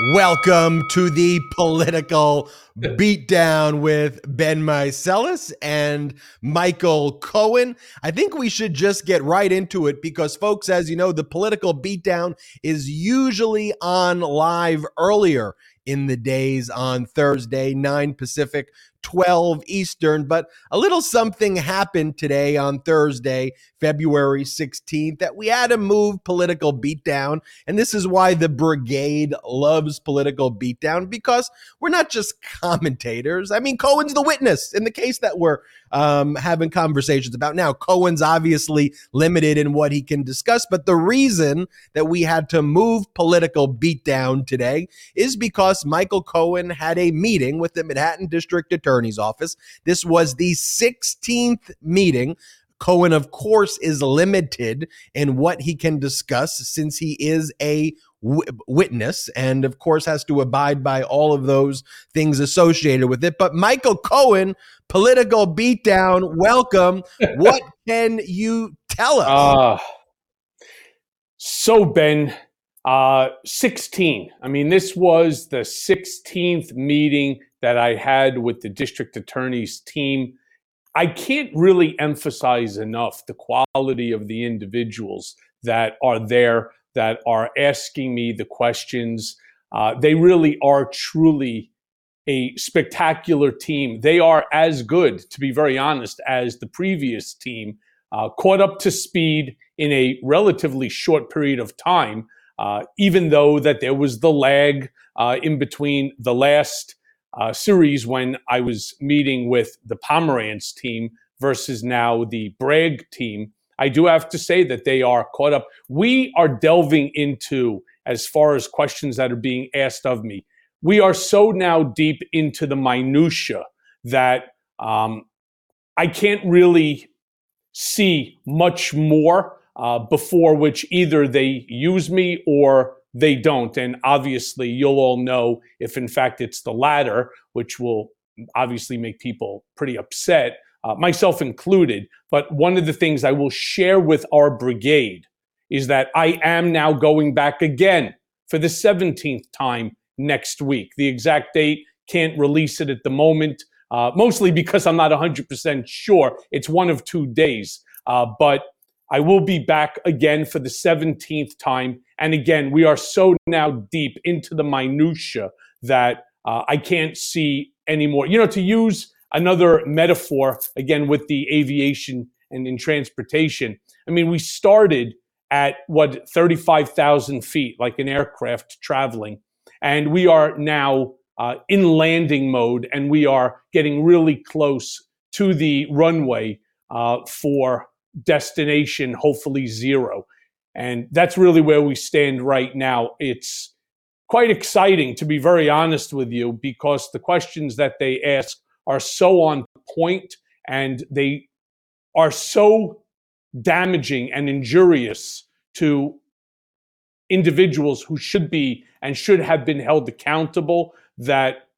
Welcome to the political beatdown with Ben Meiselas and Michael Cohen. I think we should just get right into it because, folks, as you know, the political beatdown is usually on live earlier in the days on Thursday, 9 Pacific, 12 Eastern. But a little something happened today on Thursday, February 16th, that we had to move political beatdown. And this is why the brigade loves political beatdown because we're not just commentators. I mean, Cohen's the witness in the case that we're um, having conversations about now. Cohen's obviously limited in what he can discuss, but the reason that we had to move political beatdown today is because Michael Cohen had a meeting with the Manhattan District Attorney's Office. This was the 16th meeting Cohen, of course, is limited in what he can discuss since he is a witness and, of course, has to abide by all of those things associated with it. But Michael Cohen, political beatdown, welcome. what can you tell us? Uh, so, Ben, uh, 16. I mean, this was the 16th meeting that I had with the district attorney's team. I can't really emphasize enough the quality of the individuals that are there, that are asking me the questions. Uh, they really are truly a spectacular team. They are as good, to be very honest, as the previous team, uh, caught up to speed in a relatively short period of time, uh, even though that there was the lag uh, in between the last uh, series when I was meeting with the Pomerantz team versus now the Bragg team. I do have to say that they are caught up. We are delving into, as far as questions that are being asked of me, we are so now deep into the minutia that um, I can't really see much more uh, before which either they use me or they don't. And obviously, you'll all know if, in fact, it's the latter, which will obviously make people pretty upset, uh, myself included. But one of the things I will share with our brigade is that I am now going back again for the 17th time next week. The exact date, can't release it at the moment, uh, mostly because I'm not 100% sure. It's one of two days. Uh, but I will be back again for the 17th time. And again, we are so now deep into the minutia that uh, I can't see anymore. You know, to use another metaphor, again, with the aviation and in transportation, I mean, we started at what, 35,000 feet, like an aircraft traveling. And we are now uh, in landing mode and we are getting really close to the runway uh, for destination, hopefully zero. And that's really where we stand right now. It's quite exciting, to be very honest with you, because the questions that they ask are so on point and they are so damaging and injurious to individuals who should be and should have been held accountable that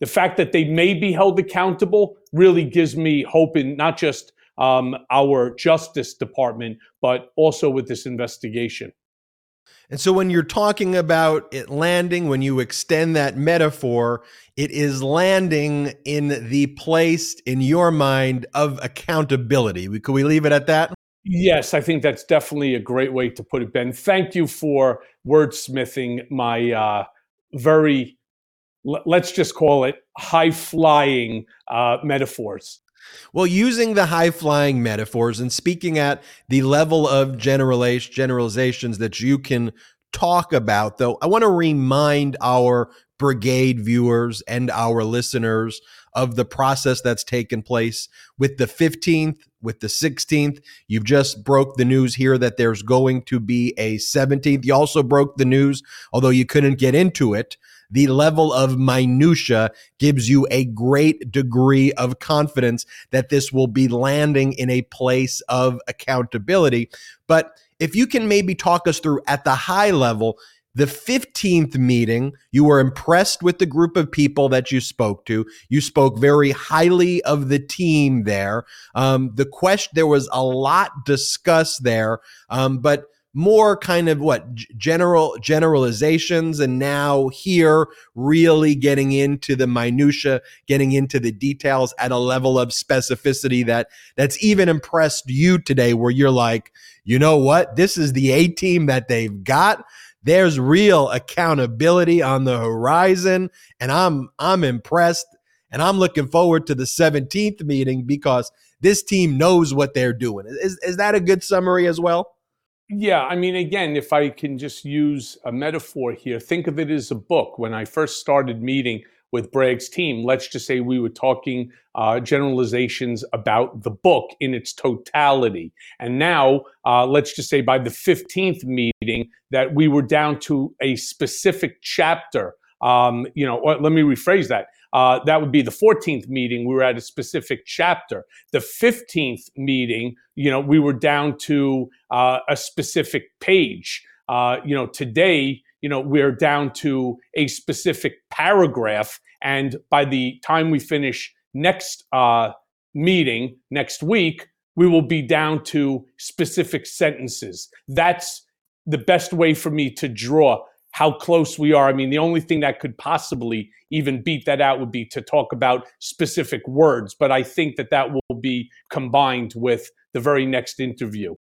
the fact that they may be held accountable really gives me hope in not just um, our Justice Department, but also with this investigation. And so when you're talking about it landing, when you extend that metaphor, it is landing in the place in your mind of accountability. Could we leave it at that? Yes, I think that's definitely a great way to put it, Ben. Thank you for wordsmithing my uh, very, let's just call it high flying uh, metaphors. Well, using the high flying metaphors and speaking at the level of generalizations that you can talk about, though, I want to remind our brigade viewers and our listeners of the process that's taken place with the 15th, with the 16th. You've just broke the news here that there's going to be a 17th. You also broke the news, although you couldn't get into it, the level of minutia gives you a great degree of confidence that this will be landing in a place of accountability. But if you can maybe talk us through at the high level, the 15th meeting, you were impressed with the group of people that you spoke to. You spoke very highly of the team there. Um, the question, there was a lot discussed there, um, but more kind of what general generalizations and now here really getting into the minutia getting into the details at a level of specificity that that's even impressed you today where you're like you know what? This is the a team that they've got. There's real accountability on the horizon and i'm i'm impressed and i'm looking forward to the 17th meeting because this team knows what they're doing. Is, is that a good summary as well yeah, I mean, again, if I can just use a metaphor here, think of it as a book. When I first started meeting with Bragg's team, let's just say we were talking uh, generalizations about the book in its totality. And now, uh, let's just say by the 15th meeting, that we were down to a specific chapter. Um, you know, let me rephrase that. Uh, that would be the 14th meeting. We were at a specific chapter. The 15th meeting, you know, we were down to uh, a specific page. Uh, you know, today, you know, we're down to a specific paragraph. And by the time we finish next uh, meeting next week, we will be down to specific sentences. That's the best way for me to draw how close we are. I mean, the only thing that could possibly even beat that out would be to talk about specific words, but I think that that will be combined with the very next interview.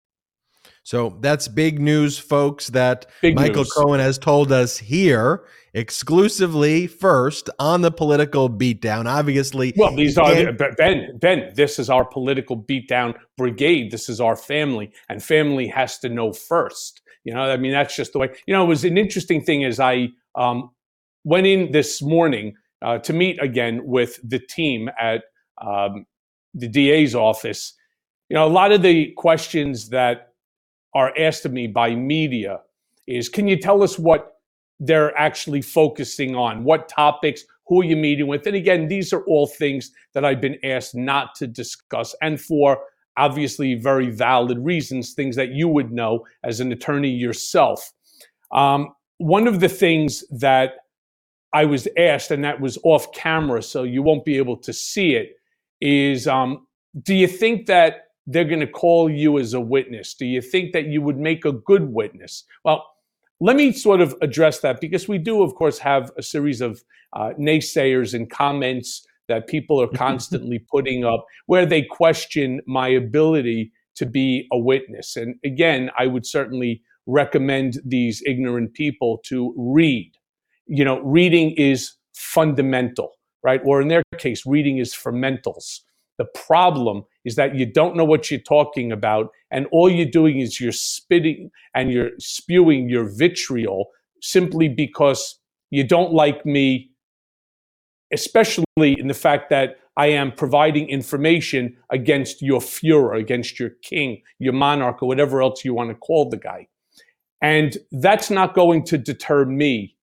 So that's big news, folks, that big Michael news. Cohen has told us here exclusively first on the political beatdown. Obviously, well, these are Ben. Ben, this is our political beatdown brigade. This is our family, and family has to know first. You know, I mean, that's just the way. You know, it was an interesting thing as I um, went in this morning uh, to meet again with the team at um, the DA's office. You know, a lot of the questions that are asked of me by media is, can you tell us what they're actually focusing on? What topics? Who are you meeting with? And again, these are all things that I've been asked not to discuss, and for obviously very valid reasons, things that you would know as an attorney yourself. Um, one of the things that I was asked, and that was off camera, so you won't be able to see it, is um, do you think that they're going to call you as a witness? Do you think that you would make a good witness? Well, let me sort of address that because we do, of course, have a series of uh, naysayers and comments that people are constantly putting up where they question my ability to be a witness. And again, I would certainly recommend these ignorant people to read. You know, reading is fundamental, right? Or in their case, reading is fermentals. The problem is that you don't know what you're talking about, and all you're doing is you're spitting and you're spewing your vitriol simply because you don't like me especially in the fact that I am providing information against your Fuhrer, against your king, your monarch, or whatever else you want to call the guy. And that's not going to deter me.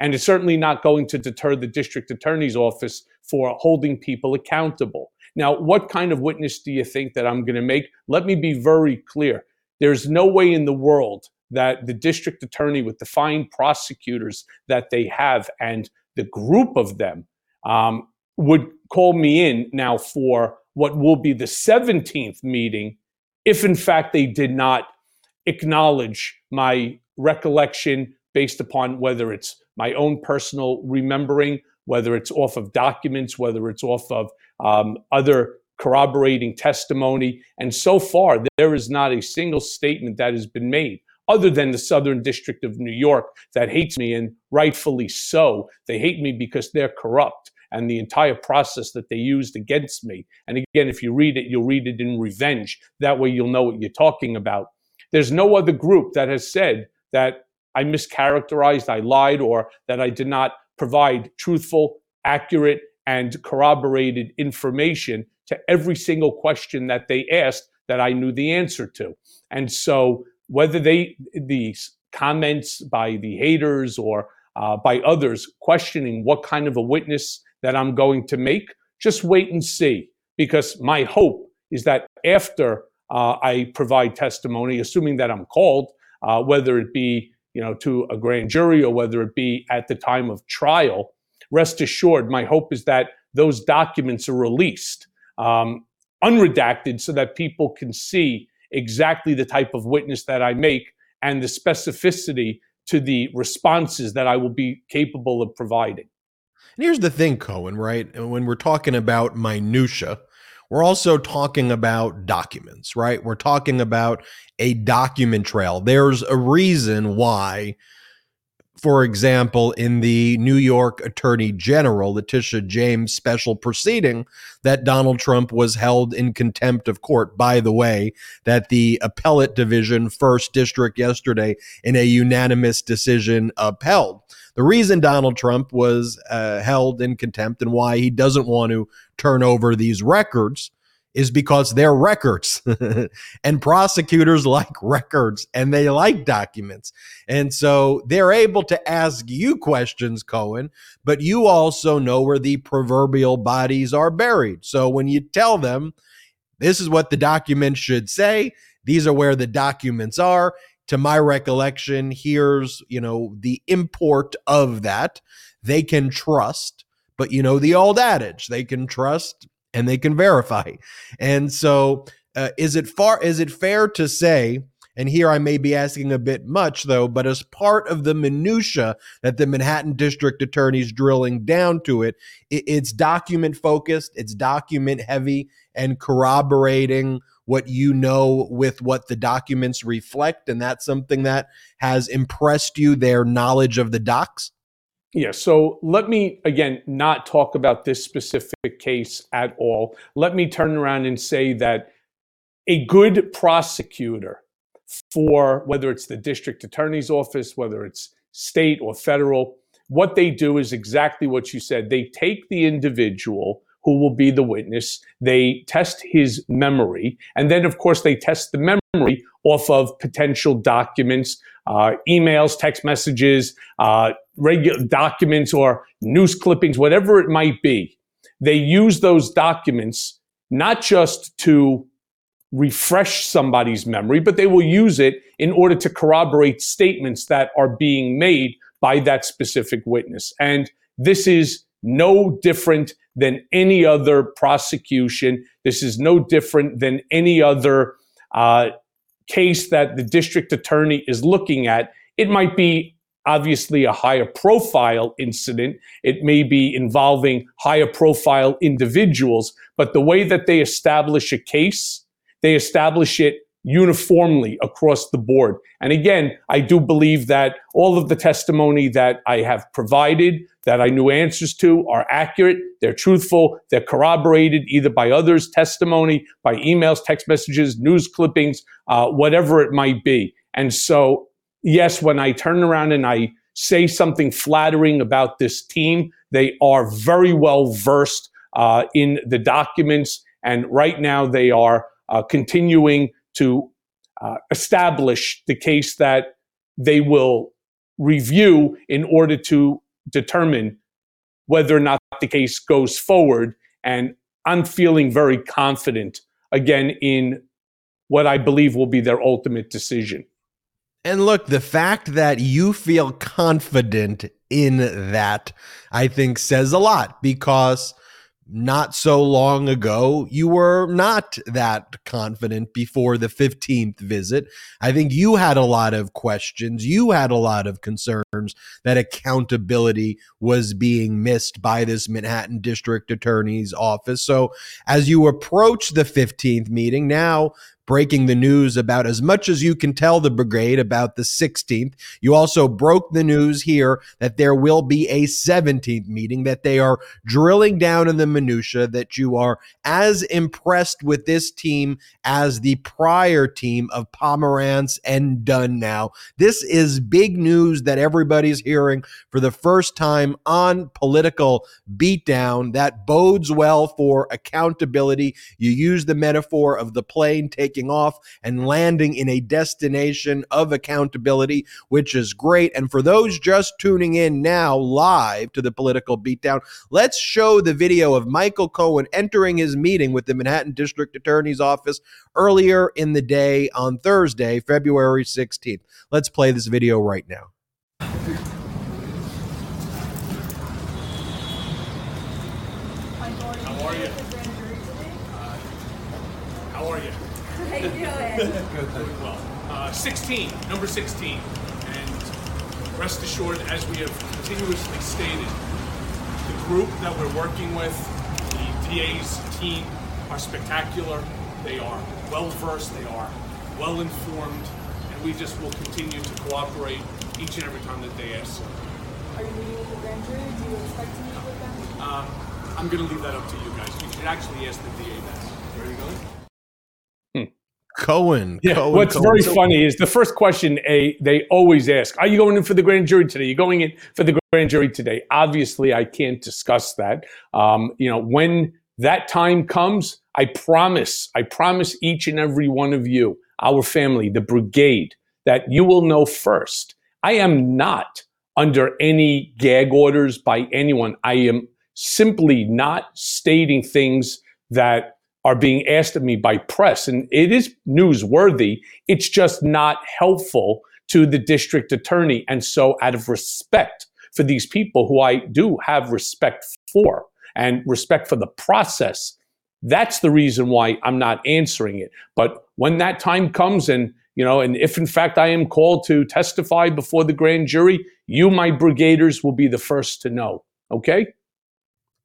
And it's certainly not going to deter the district attorney's office for holding people accountable. Now, what kind of witness do you think that I'm going to make? Let me be very clear. There's no way in the world that the district attorney, with the fine prosecutors that they have and the group of them um, would call me in now for what will be the 17th meeting if, in fact, they did not acknowledge my recollection based upon whether it's my own personal remembering, whether it's off of documents, whether it's off of um, other corroborating testimony. And so far, there is not a single statement that has been made other than the Southern District of New York that hates me, and rightfully so. They hate me because they're corrupt and the entire process that they used against me. And again, if you read it, you'll read it in revenge. That way you'll know what you're talking about. There's no other group that has said that I mischaracterized, I lied, or that I did not provide truthful, accurate, and corroborated information to every single question that they asked that I knew the answer to. And so whether they these comments by the haters or uh, by others questioning what kind of a witness that I'm going to make. Just wait and see, because my hope is that after uh, I provide testimony, assuming that I'm called, uh, whether it be you know to a grand jury or whether it be at the time of trial, rest assured, my hope is that those documents are released, um, unredacted, so that people can see exactly the type of witness that I make and the specificity to the responses that I will be capable of providing. And here's the thing, Cohen, right? When we're talking about minutia, we're also talking about documents, right? We're talking about a document trail. There's a reason why for example, in the New York Attorney General, Letitia James special proceeding, that Donald Trump was held in contempt of court. By the way, that the appellate division, first district yesterday, in a unanimous decision upheld. The reason Donald Trump was uh, held in contempt and why he doesn't want to turn over these records is because they're records and prosecutors like records and they like documents. And so they're able to ask you questions, Cohen, but you also know where the proverbial bodies are buried. So when you tell them, this is what the document should say, these are where the documents are. To my recollection, here's, you know, the import of that. They can trust, but you know the old adage, they can trust and they can verify. And so, uh, is it far? Is it fair to say? And here I may be asking a bit much, though, but as part of the minutia that the Manhattan District Attorney is drilling down to it, it it's document focused, it's document heavy, and corroborating what you know with what the documents reflect. And that's something that has impressed you, their knowledge of the docs. Yeah, so let me again not talk about this specific case at all. Let me turn around and say that a good prosecutor for whether it's the district attorney's office, whether it's state or federal, what they do is exactly what you said. They take the individual who will be the witness, they test his memory, and then, of course, they test the memory off of potential documents, uh, emails, text messages, uh, regular documents, or news clippings, whatever it might be. They use those documents not just to refresh somebody's memory, but they will use it in order to corroborate statements that are being made by that specific witness. And this is no different than any other prosecution. This is no different than any other uh, case that the district attorney is looking at, it might be obviously a higher profile incident. It may be involving higher profile individuals, but the way that they establish a case, they establish it uniformly across the board. And again, I do believe that all of the testimony that I have provided, that I knew answers to, are accurate, they're truthful, they're corroborated either by others' testimony, by emails, text messages, news clippings, uh, whatever it might be. And so, yes, when I turn around and I say something flattering about this team, they are very well versed uh, in the documents. And right now, they are uh, continuing to uh, establish the case that they will review in order to determine whether or not the case goes forward. And I'm feeling very confident again in what I believe will be their ultimate decision. And look, the fact that you feel confident in that, I think says a lot because not so long ago, you were not that confident before the 15th visit. I think you had a lot of questions. You had a lot of concerns that accountability was being missed by this Manhattan District Attorney's office. So, as you approach the 15th meeting, now breaking the news about as much as you can tell the brigade about the 16th. You also broke the news here that there will be a 17th meeting, that they are drilling down in the minutia, that you are as impressed with this team as the prior team of Pomerantz and Dunne now. This is big news that everybody's hearing for the first time on political beatdown that bodes well for accountability. You use the metaphor of the plane taking taking off and landing in a destination of accountability, which is great. And for those just tuning in now live to the political beatdown, let's show the video of Michael Cohen entering his meeting with the Manhattan District Attorney's Office earlier in the day on Thursday, February 16th. Let's play this video right now. How are you? How are you? How you doing? Good, doing well. Uh, 16, number 16. And rest assured, as we have continuously stated, the group that we're working with, the DA's team, are spectacular. They are well versed, they are well informed, and we just will continue to cooperate each and every time that they ask. So, Are you meeting with the grand jury? Do you expect to meet with them? um, I'm going to leave that up to you guys. You should actually ask the DA that. There you go. Cohen. Yeah, Cohen, what's Cohen. very funny is the first question a they always ask, "Are you going in for the grand jury today? You're going in for the grand jury today?" Obviously, I can't discuss that. Um, you know, when that time comes, I promise, I promise each and every one of you, our family, the brigade, that you will know first. I am not under any gag orders by anyone. I am simply not stating things that are being asked of me by press. And it is newsworthy. It's just not helpful to the district attorney. And so, out of respect for these people who I do have respect for and respect for the process, that's the reason why I'm not answering it. But when that time comes and you know, and if in fact I am called to testify before the grand jury, you, my brigaders, will be the first to know. Okay?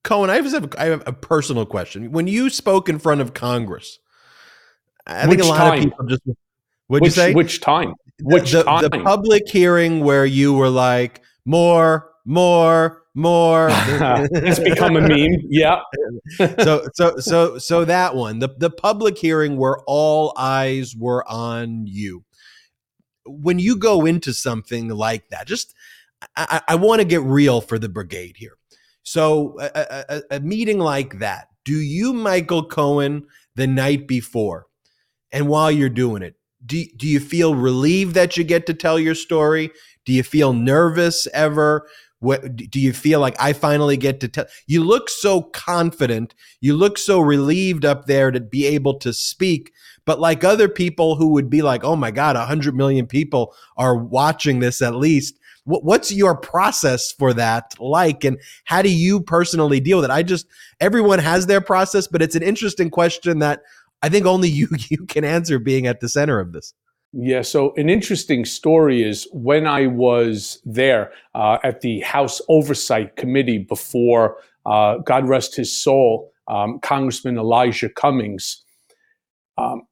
Cohen, I just have, I have a personal question. When you spoke in front of Congress, I think Which a lot time? of people just. Which, you say? which time? Which the, time? the public hearing where you were like more, more, more. it's become a meme. Yeah. so so so so that one the the public hearing where all eyes were on you when you go into something like that just i, I want to get real for the brigade here so a, a, a- meeting like that do you michael cohen the night before and while you're doing it do, do you feel relieved that you get to tell your story do you feel nervous ever what do you feel like I finally get to tell? You look so confident. You look so relieved up there to be able to speak. But like other people who would be like, "Oh my God, a hundred million people are watching this at least." What, what's your process for that like, and how do you personally deal with it? I just everyone has their process, but it's an interesting question that I think only you you can answer, being at the center of this. Yeah. So, an interesting story is when I was there uh, at the House Oversight Committee before, uh, God rest his soul, um, Congressman Elijah Cummings. Um,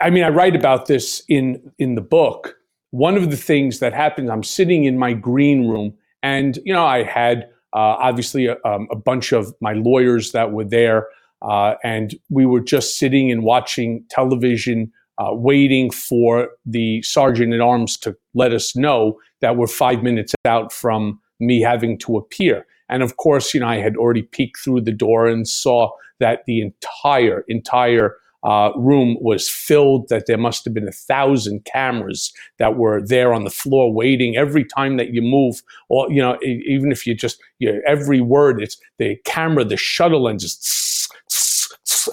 I mean, I write about this in in the book. One of the things that happened, I'm sitting in my green room, and you know, I had uh, obviously a, um, a bunch of my lawyers that were there, uh, and we were just sitting and watching television uh, waiting for the sergeant at arms to let us know that we're five minutes out from me having to appear. And of course, you know, I had already peeked through the door and saw that the entire, entire uh, room was filled, that there must have been a thousand cameras that were there on the floor waiting every time that you move, or, you know, even if you just, you know, every word, it's the camera, the shutter lenses,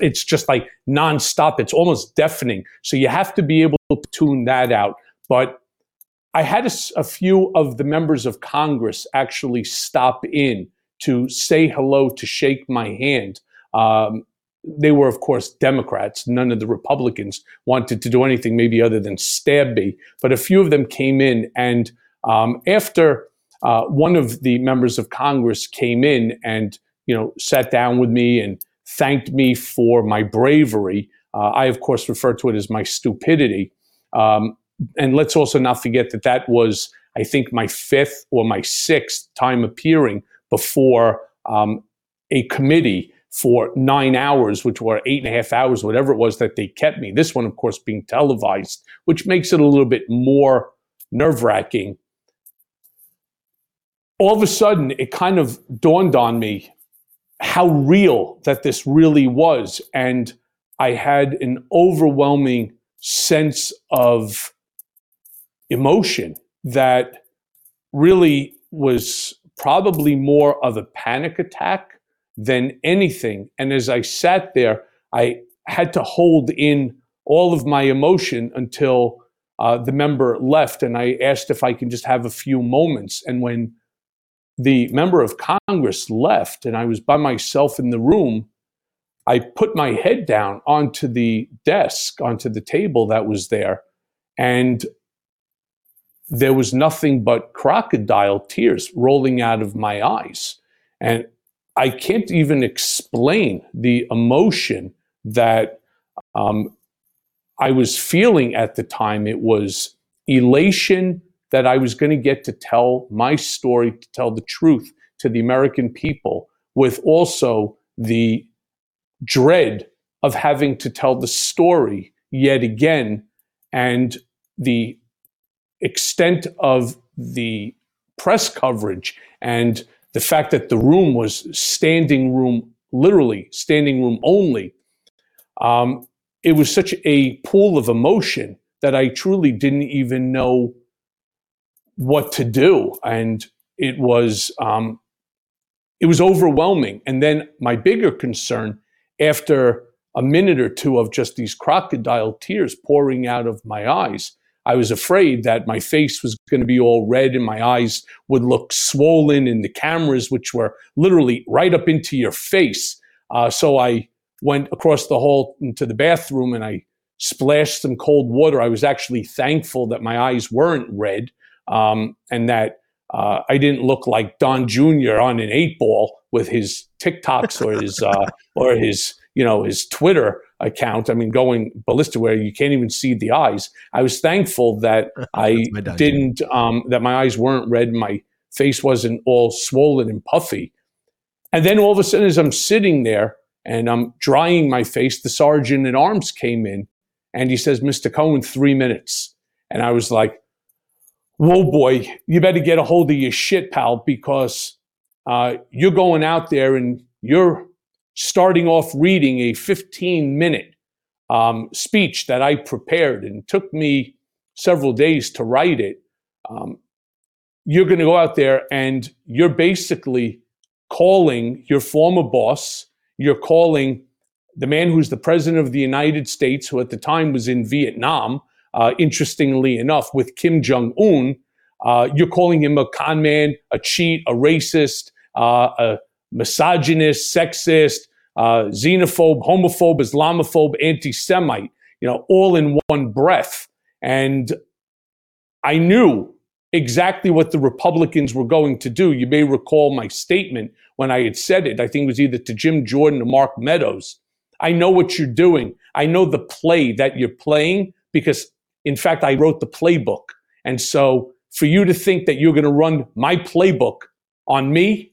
it's just like nonstop. It's almost deafening. So you have to be able to tune that out. But I had a few of the members of Congress actually stop in to say hello, to shake my hand. Um, they were, of course, Democrats. None of the Republicans wanted to do anything, maybe other than stab me. But a few of them came in, and um, after uh, one of the members of Congress came in and you know sat down with me and thanked me for my bravery. Uh, I, of course, refer to it as my stupidity. Um, and let's also not forget that that was, I think, my fifth or my sixth time appearing before um, a committee for nine hours, which were eight and a half hours, whatever it was that they kept me. This one, of course, being televised, which makes it a little bit more nerve wracking. All of a sudden, it kind of dawned on me how real that this really was. And I had an overwhelming sense of emotion that really was probably more of a panic attack than anything. And as I sat there, I had to hold in all of my emotion until uh, the member left. And I asked if I can just have a few moments. And when the member of Congress left and I was by myself in the room, I put my head down onto the desk, onto the table that was there, and there was nothing but crocodile tears rolling out of my eyes. And I can't even explain the emotion that um, I was feeling at the time. It was elation that I was going to get to tell my story, to tell the truth to the American people, with also the dread of having to tell the story yet again and the extent of the press coverage and the fact that the room was standing room, literally standing room only, um, it was such a pool of emotion that I truly didn't even know what to do, and it was um, it was overwhelming. And then my bigger concern, after a minute or two of just these crocodile tears pouring out of my eyes, I was afraid that my face was going to be all red and my eyes would look swollen in the cameras, which were literally right up into your face. Uh, so I went across the hall into the bathroom and I splashed some cold water. I was actually thankful that my eyes weren't red um, and that uh, I didn't look like Don Jr. on an eight ball with his TikToks or his uh, or his you know his Twitter account. I mean, going ballistic where you can't even see the eyes. I was thankful that I didn't, um, that my eyes weren't red, my face wasn't all swollen and puffy. And then all of a sudden, as I'm sitting there and I'm drying my face, the sergeant at arms came in and he says, Mr. Cohen, three minutes. And I was like, whoa, boy, you better get a hold of your shit, pal, because uh, you're going out there and you're starting off reading a 15 minute um, speech that I prepared and took me several days to write it. Um, you're going to go out there and you're basically calling your former boss, you're calling the man who's the president of the United States, who at the time was in Vietnam, uh, interestingly enough, with Kim Jong un. Uh, you're calling him a con man, a cheat, a racist, uh, a misogynist, sexist, uh, xenophobe, homophobe, Islamophobe, anti Semite, you know, all in one breath. And I knew exactly what the Republicans were going to do. You may recall my statement when I had said it. I think it was either to Jim Jordan or Mark Meadows. I know what you're doing. I know the play that you're playing because, in fact, I wrote the playbook. And so for you to think that you're going to run my playbook on me,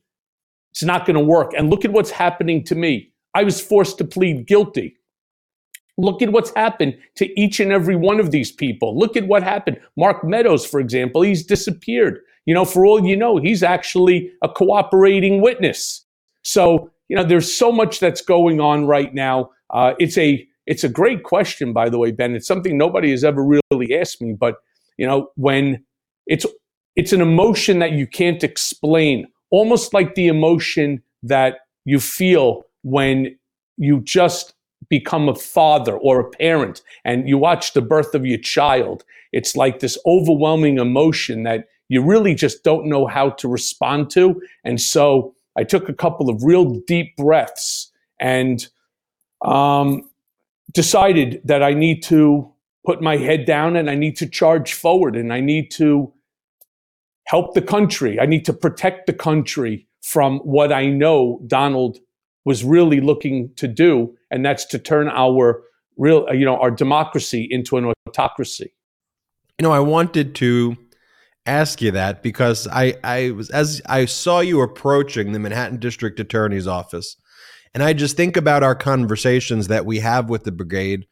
it's not going to work. And look at what's happening to me. I was forced to plead guilty. Look at what's happened to each and every one of these people. Look at what happened. Mark Meadows, for example, he's disappeared. You know, for all you know, he's actually a cooperating witness. So, you know, there's so much that's going on right now. Uh, it's a it's a great question, by the way, Ben. It's something nobody has ever really asked me. But you know, when it's it's an emotion that you can't explain almost like the emotion that you feel when you just become a father or a parent and you watch the birth of your child. It's like this overwhelming emotion that you really just don't know how to respond to. And so I took a couple of real deep breaths and um, decided that I need to put my head down and I need to charge forward and I need to help the country. I need to protect the country from what I know Donald was really looking to do, and that's to turn our real, you know, our democracy into an autocracy. You know, I wanted to ask you that because I, I was as I saw you approaching the Manhattan District Attorney's office, and I just think about our conversations that we have with the brigade,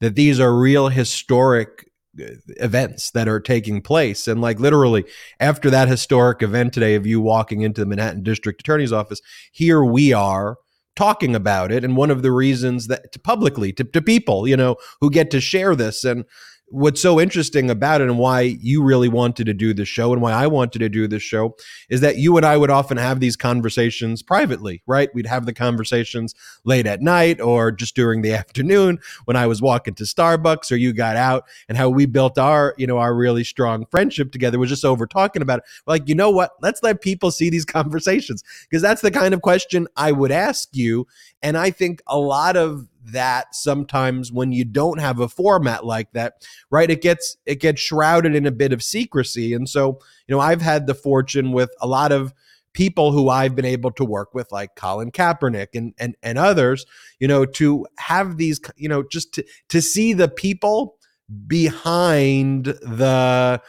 that these are real historic events that are taking place. And like literally after that historic event today of you walking into the Manhattan District Attorney's office, here we are talking about it. And one of the reasons that to publicly to, to people, you know, who get to share this. And what's so interesting about it and why you really wanted to do the show and why I wanted to do this show is that you and I would often have these conversations privately, right? We'd have the conversations late at night or just during the afternoon when I was walking to Starbucks or you got out and how we built our, you know, our really strong friendship together was just over talking about it. Like, you know what? Let's let people see these conversations because that's the kind of question I would ask you. And I think a lot of that sometimes when you don't have a format like that right it gets it gets shrouded in a bit of secrecy. And so you know i've had the fortune with a lot of people who i've been able to work with like colin kaepernick and and, and others you know to have these you know just to to see the people behind the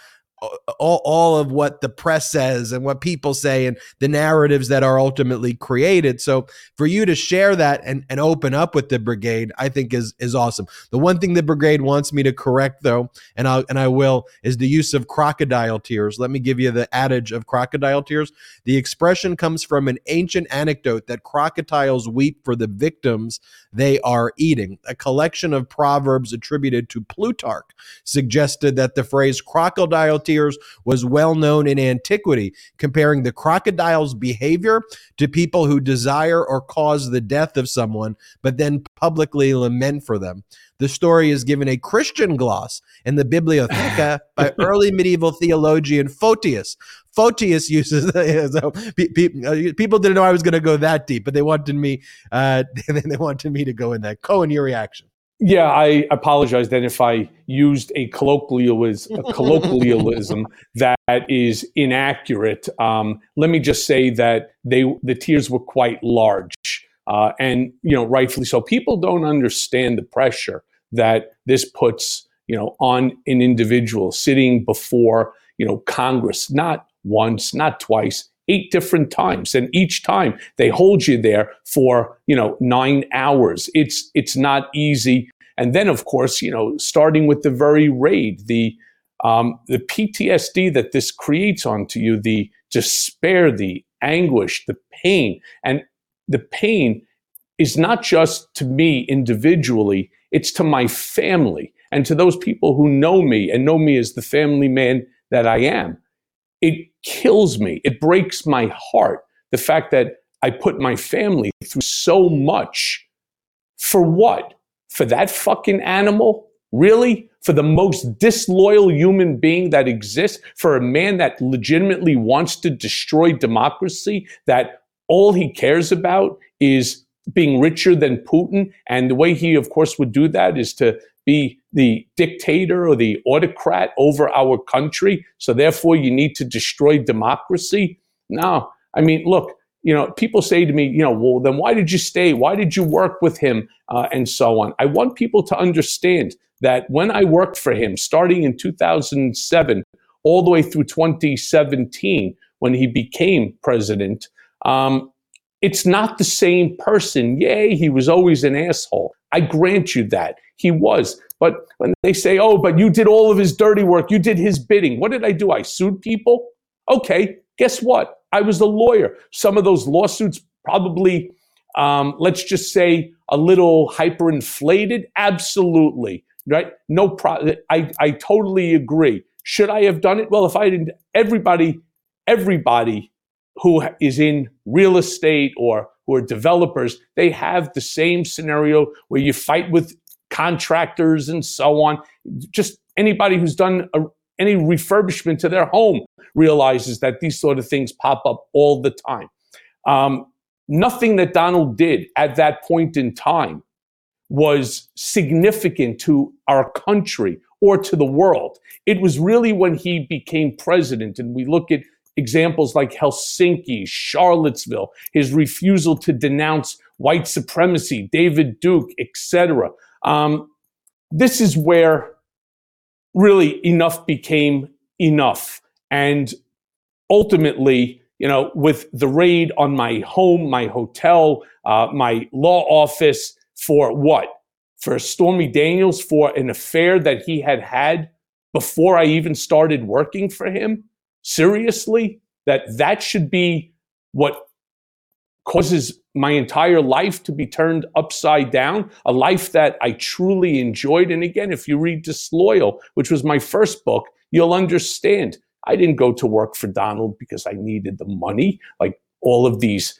all, all of what the press says and what people say and the narratives that are ultimately created. So for you to share that and, and open up with the brigade, I think is is awesome. The one thing the brigade wants me to correct though, and I and I will, is the use of crocodile tears. Let me give you the adage of crocodile tears. The expression comes from an ancient anecdote that crocodiles weep for the victims they are eating. A collection of proverbs attributed to Plutarch suggested that the phrase crocodile tears was well known in antiquity, comparing the crocodile's behavior to people who desire or cause the death of someone, but then publicly lament for them. The story is given a Christian gloss in the Bibliotheca by early medieval theologian Photius. Photius uses so uh, people didn't know I was going to go that deep, but they wanted me uh, they wanted me to go in that. Cohen, your reaction? Yeah, I apologize then if I used a colloquialism, a colloquialism that is inaccurate. Um, let me just say that they the tears were quite large, uh, and you know, rightfully so. People don't understand the pressure that this puts, you know, on an individual sitting before you know Congress, not once, not twice, eight different times and each time they hold you there for you know nine hours. It's it's not easy. And then of course you know starting with the very raid the um, the ptsd that this creates onto you the despair the anguish the pain. And the pain is not just to me individually it's to my family and to those people who know me and know me as the family man that i am. It kills me. It breaks my heart. The fact that I put my family through so much for what? For that fucking animal? Really? For the most disloyal human being that exists? For a man that legitimately wants to destroy democracy? That all he cares about is being richer than Putin. And the way he, of course, would do that is to be the dictator or the autocrat over our country. So therefore, you need to destroy democracy. No, I mean, look, you know, people say to me, you know, well, then why did you stay? Why did you work with him? Uh, and so on. I want people to understand that when I worked for him, starting in 2007, all the way through 2017, when he became president, um, it's not the same person. Yay, he was always an asshole. I grant you that. He was. But when they say, oh, but you did all of his dirty work, you did his bidding. What did I do? I sued people? Okay, guess what? I was a lawyer. Some of those lawsuits probably, um, let's just say, a little hyperinflated. Absolutely. Right? No problem. I, I totally agree. Should I have done it? Well, if I didn't, everybody, everybody who is in real estate or who are developers, they have the same scenario where you fight with contractors and so on. Just anybody who's done a, any refurbishment to their home realizes that these sort of things pop up all the time. Um, nothing that Donald did at that point in time was significant to our country or to the world. It was really when he became president, and we look at examples like Helsinki, Charlottesville, his refusal to denounce white supremacy, David Duke, etc. Um, this is where really enough became enough. And ultimately, you know, with the raid on my home, my hotel, uh, my law office for what? For Stormy Daniels, for an affair that he had had before I even started working for him? Seriously? That that should be what causes my entire life to be turned upside down, a life that I truly enjoyed. And again, if you read Disloyal, which was my first book, you'll understand. I didn't go to work for Donald because I needed the money, like all of these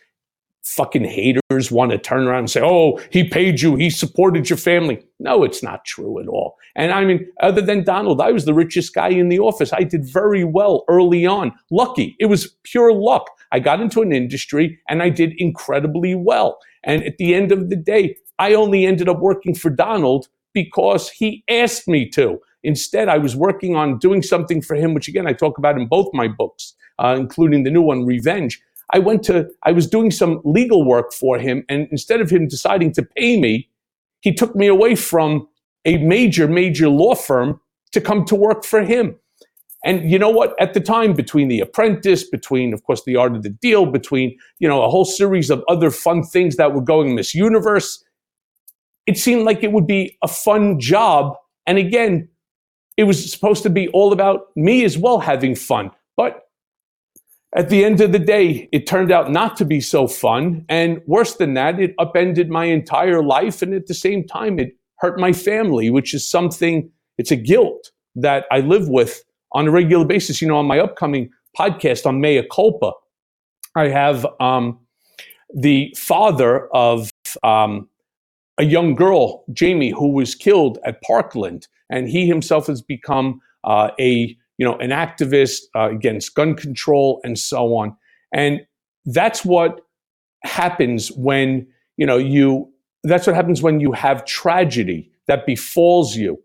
fucking haters want to turn around and say, oh, he paid you, he supported your family. No, it's not true at all. And I mean, other than Donald, I was the richest guy in the office. I did very well early on. Lucky. It was pure luck. I got into an industry and I did incredibly well. And at the end of the day, I only ended up working for Donald because he asked me to. Instead, I was working on doing something for him, which again, I talk about in both my books, uh, including the new one, Revenge I went to, I was doing some legal work for him. And instead of him deciding to pay me, he took me away from a major, major law firm to come to work for him. And you know what? At the time, between The Apprentice, between, of course, The Art of the Deal, between, you know, a whole series of other fun things that were going in this Universe, it seemed like it would be a fun job. And again, it was supposed to be all about me as well having fun. But at the end of the day, it turned out not to be so fun. And worse than that, it upended my entire life. And at the same time, it hurt my family, which is something, it's a guilt that I live with on a regular basis. You know, on my upcoming podcast on Mea Culpa, I have um, the father of um, a young girl, Jamie, who was killed at Parkland. And he himself has become uh, a you know, an activist uh, against gun control and so on. And that's what happens when, you know, you, that's what happens when you have tragedy that befalls you.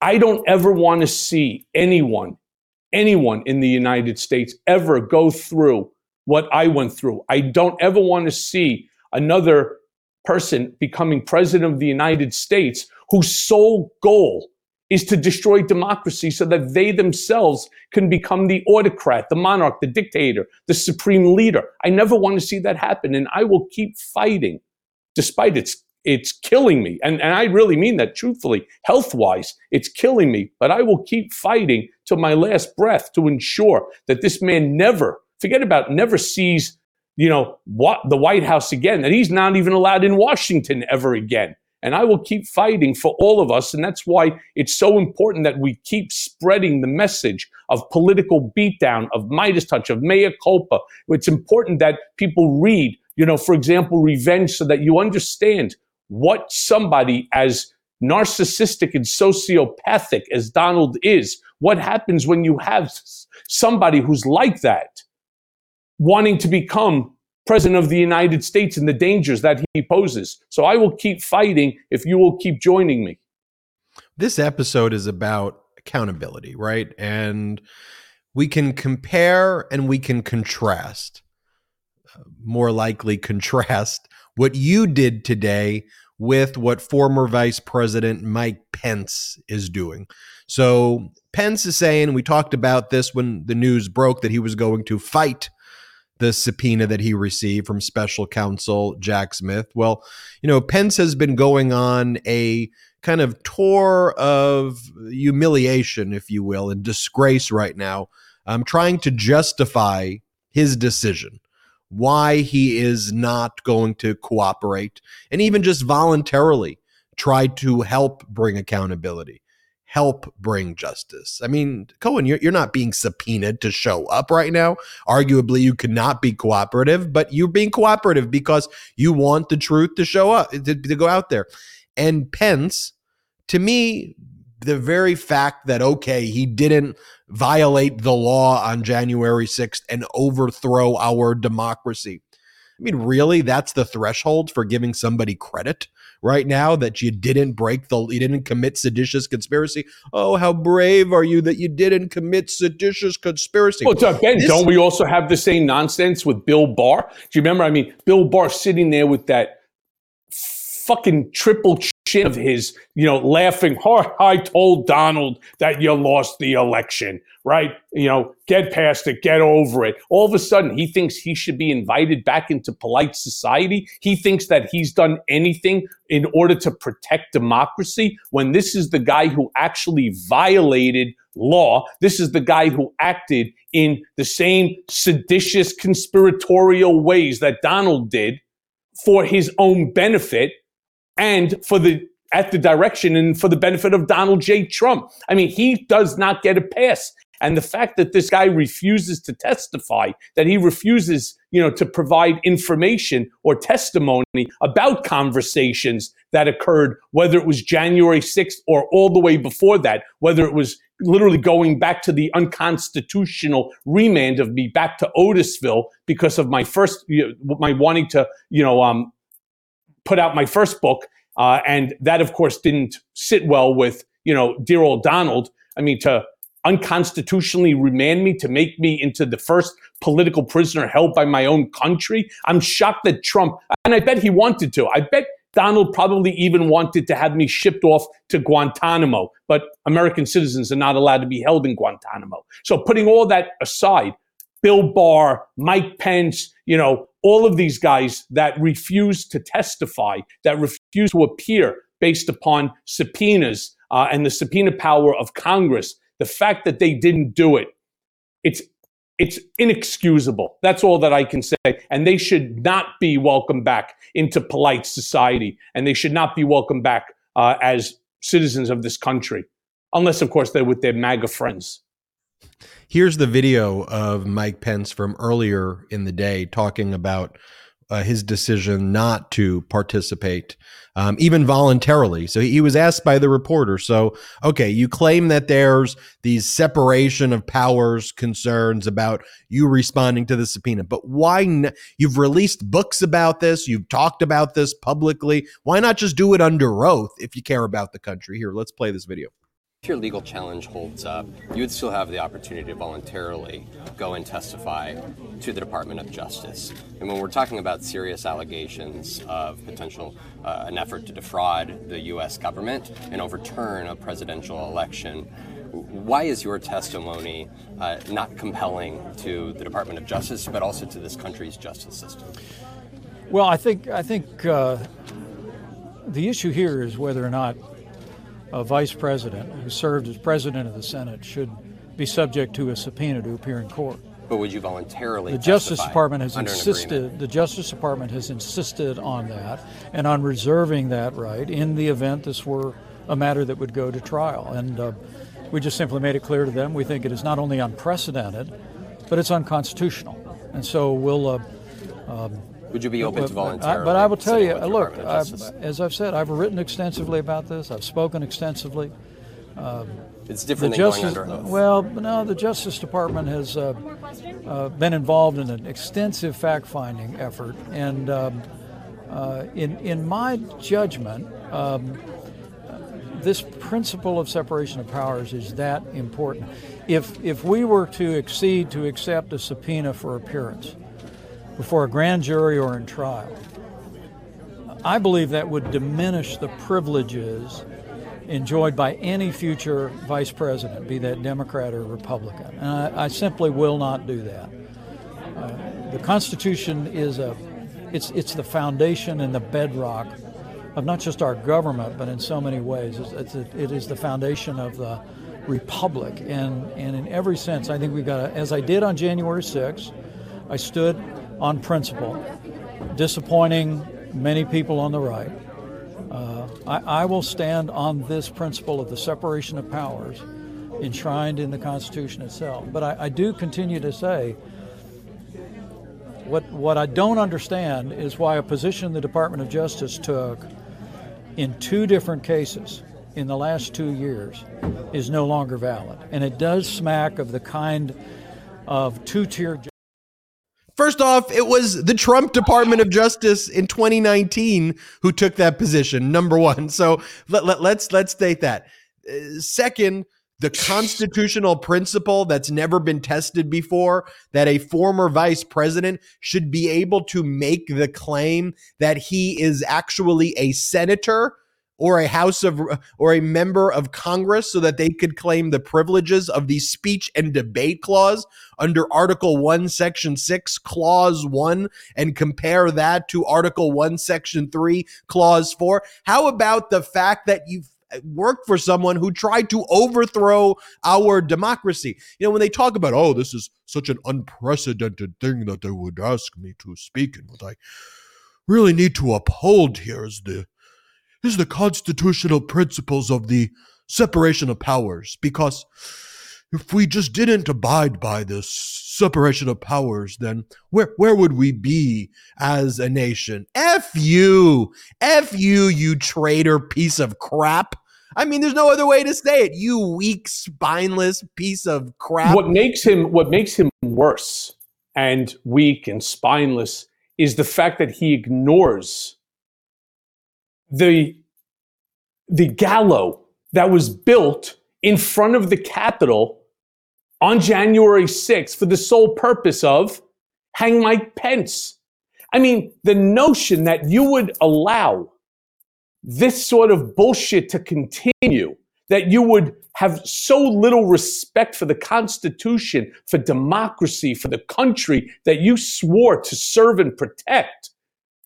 I don't ever want to see anyone, anyone in the United States ever go through what I went through. I don't ever want to see another person becoming president of the United States whose sole goal is to destroy democracy so that they themselves can become the autocrat, the monarch, the dictator, the supreme leader. I never want to see that happen. And I will keep fighting despite it's it's killing me. And, and I really mean that truthfully, health wise, it's killing me. But I will keep fighting to my last breath to ensure that this man never, forget about never sees, you know, what the White House again, that he's not even allowed in Washington ever again. And I will keep fighting for all of us. And that's why it's so important that we keep spreading the message of political beatdown, of MeidasTouch, of mea culpa. It's important that people read, you know, for example, revenge so that you understand what somebody as narcissistic and sociopathic as Donald is, what happens when you have somebody who's like that wanting to become president of the United States and the dangers that he poses. So I will keep fighting if you will keep joining me. This episode is about accountability, right? And we can compare and we can contrast. More likely, contrast what you did today with what former Vice President Mike Pence is doing. So, Pence is saying, we talked about this when the news broke that he was going to fight the subpoena that he received from special counsel Jack Smith. Well, you know, Pence has been going on a kind of tour of humiliation, if you will, and disgrace right now, um, trying to justify his decision, why he is not going to cooperate, and even just voluntarily try to help bring accountability help bring justice. I mean, Cohen, you're, you're not being subpoenaed to show up right now. Arguably, you could not be cooperative, but you're being cooperative because you want the truth to show up, to, to go out there. And Pence, to me, the very fact that, okay, he didn't violate the law on January 6th and overthrow our democracy. I mean, really, that's the threshold for giving somebody credit right now that you didn't break the you didn't commit seditious conspiracy. Oh, how brave are you that you didn't commit seditious conspiracy? Well, Ben, this- don't we also have the same nonsense with Bill Barr? Do you remember? I mean, Bill Barr sitting there with that fucking triple chin of his, you know, laughing. I told Donald that you lost the election, right? You know, get past it, get over it. All of a sudden, he thinks he should be invited back into polite society. He thinks that he's done anything in order to protect democracy when this is the guy who actually violated law. This is the guy who acted in the same seditious, conspiratorial ways that Donald did for his own benefit and for the at the direction and for the benefit of Donald J. Trump. I mean, he does not get a pass. And the fact that this guy refuses to testify, that he refuses, you know, to provide information or testimony about conversations that occurred, whether it was January 6th or all the way before that, whether it was literally going back to the unconstitutional remand of me back to Otisville because of my first, you know, my wanting to, you know, um, put out my first book. Uh, and that, of course, didn't sit well with, you know, dear old Donald. I mean, to unconstitutionally remand me to make me into the first political prisoner held by my own country. I'm shocked that Trump, and I bet he wanted to. I bet Donald probably even wanted to have me shipped off to Guantanamo, but American citizens are not allowed to be held in Guantanamo. So putting all that aside, Bill Barr, Mike Pence, you know, all of these guys that refuse to testify, that refuse to appear based upon subpoenas uh, and the subpoena power of Congress, the fact that they didn't do it, it's it's inexcusable. That's all that I can say. And they should not be welcomed back into polite society, and they should not be welcomed back uh, as citizens of this country, unless, of course, they're with their MAGA friends. Here's the video of Mike Pence from earlier in the day talking about uh, his decision not to participate, um, even voluntarily. So he was asked by the reporter. So, okay, you claim that there's these separation of powers concerns about you responding to the subpoena, but why? N- you've released books about this, you've talked about this publicly. Why not just do it under oath if you care about the country? Here, let's play this video. If your legal challenge holds up, you would still have the opportunity to voluntarily go and testify to the Department of Justice. And when we're talking about serious allegations of potential, uh, an effort to defraud the U.S. government and overturn a presidential election, why is your testimony uh, not compelling to the Department of Justice, but also to this country's justice system? Well, I think I think uh, the issue here is whether or not a vice president who served as president of the Senate should be subject to a subpoena to appear in court. But would you voluntarily? The Justice Department has insisted. The Justice Department has insisted on that and on reserving that right in the event this were a matter that would go to trial. And uh, we just simply made it clear to them we think it is not only unprecedented, but it's unconstitutional. And so we'll. Uh, um, would you be open to voluntarily? But I will tell you, look, as I've said, I've written extensively about this. I've spoken extensively. Um, it's different than Justice, going under oath. Well, no, the Justice Department has uh, uh, been involved in an extensive fact-finding effort, and um, uh, in in my judgment, um, this principle of separation of powers is that important. If if we were to accede to accept a subpoena for appearance before a grand jury or in trial. I believe that would diminish the privileges enjoyed by any future vice president, be that Democrat or Republican. And I, I simply will not do that. Uh, the Constitution is a, it's, it's the foundation and the bedrock of not just our government, but in so many ways. It's, it's a, it is the foundation of the republic. And, and in every sense, I think we've got to, as I did on January 6th, I stood on principle, disappointing many people on the right. Uh, I, I, will stand on this principle of the separation of powers enshrined in the Constitution itself. But I, I do continue to say what, what I don't understand is why a position the Department of Justice took in two different cases in the last two years is no longer valid. And it does smack of the kind of two tier First off, it was the Trump Department of Justice in 2019 who took that position. Number one. So let, let, let's let's state that. Uh, second, the constitutional principle that's never been tested before that a former vice president should be able to make the claim that he is actually a senator or a house of or a member of Congress so that they could claim the privileges of the speech and debate clause under Article 1 Section 6 Clause 1 and compare that to Article 1 Section 3 Clause 4 how about the fact that you uh, worked for someone who tried to overthrow our democracy. You know, when they talk about, oh, this is such an unprecedented thing that they would ask me to speak and what I really need to uphold here is the is the constitutional principles of the separation of powers because if we just didn't abide by this separation of powers, then where where would we be as a nation? F you, F you, you traitor piece of crap. I mean, there's no other way to say it. You weak, spineless piece of crap. What makes him what makes him worse and weak and spineless is the fact that he ignores the the gallows that was built in front of the Capitol on January 6th for the sole purpose of hang Mike Pence. I mean, the notion that you would allow this sort of bullshit to continue, that you would have so little respect for the Constitution, for democracy, for the country that you swore to serve and protect.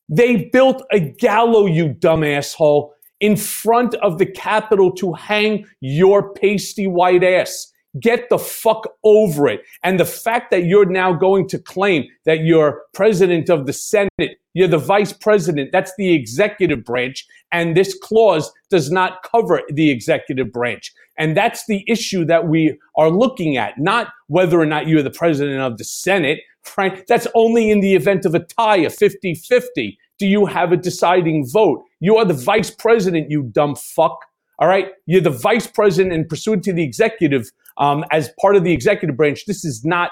They built a gallows, you dumb asshole, in front of the Capitol to hang your pasty white ass. Get the fuck over it. And the fact that you're now going to claim that you're president of the Senate, you're the vice president, that's the executive branch. And this clause does not cover the executive branch. And that's the issue that we are looking at, not whether or not you're the president of the Senate, right? That's only in the event of a tie, a 50 50. Do you have a deciding vote? You are the vice president, you dumb fuck. All right. You're the vice president and pursuant to the executive um, as part of the executive branch. This is not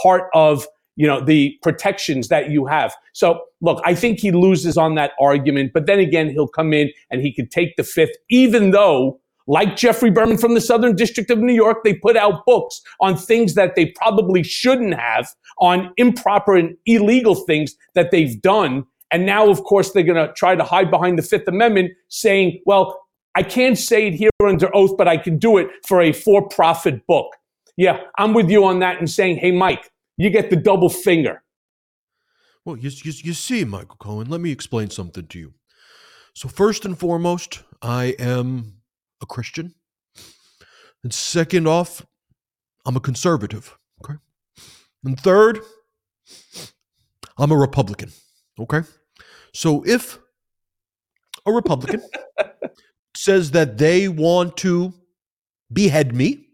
part of you know the protections that you have. So look, I think he loses on that argument, but then again, he'll come in and he could take the fifth, even though. Like Geoffrey Berman from the Southern District of New York, they put out books on things that they probably shouldn't have, on improper and illegal things that they've done. And now, of course, they're going to try to hide behind the Fifth Amendment, saying, well, I can't say it here under oath, but I can do it for a for profit book. Yeah, I'm with you on that and saying, hey, Mike, you get the double finger. Well, you, you, you see, Michael Cohen, let me explain something to you. So, first and foremost, I am a Christian. And second off, I'm a conservative. Okay. And third, I'm a Republican. Okay. So, if a Republican says that they want to behead me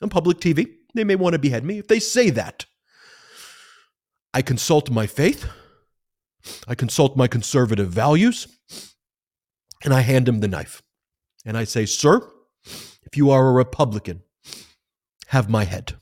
on public TV. They may want to behead me. If they say that, I consult my faith, I consult my conservative values, and I hand him the knife. And I say, Sir, if you are a Republican, have my head.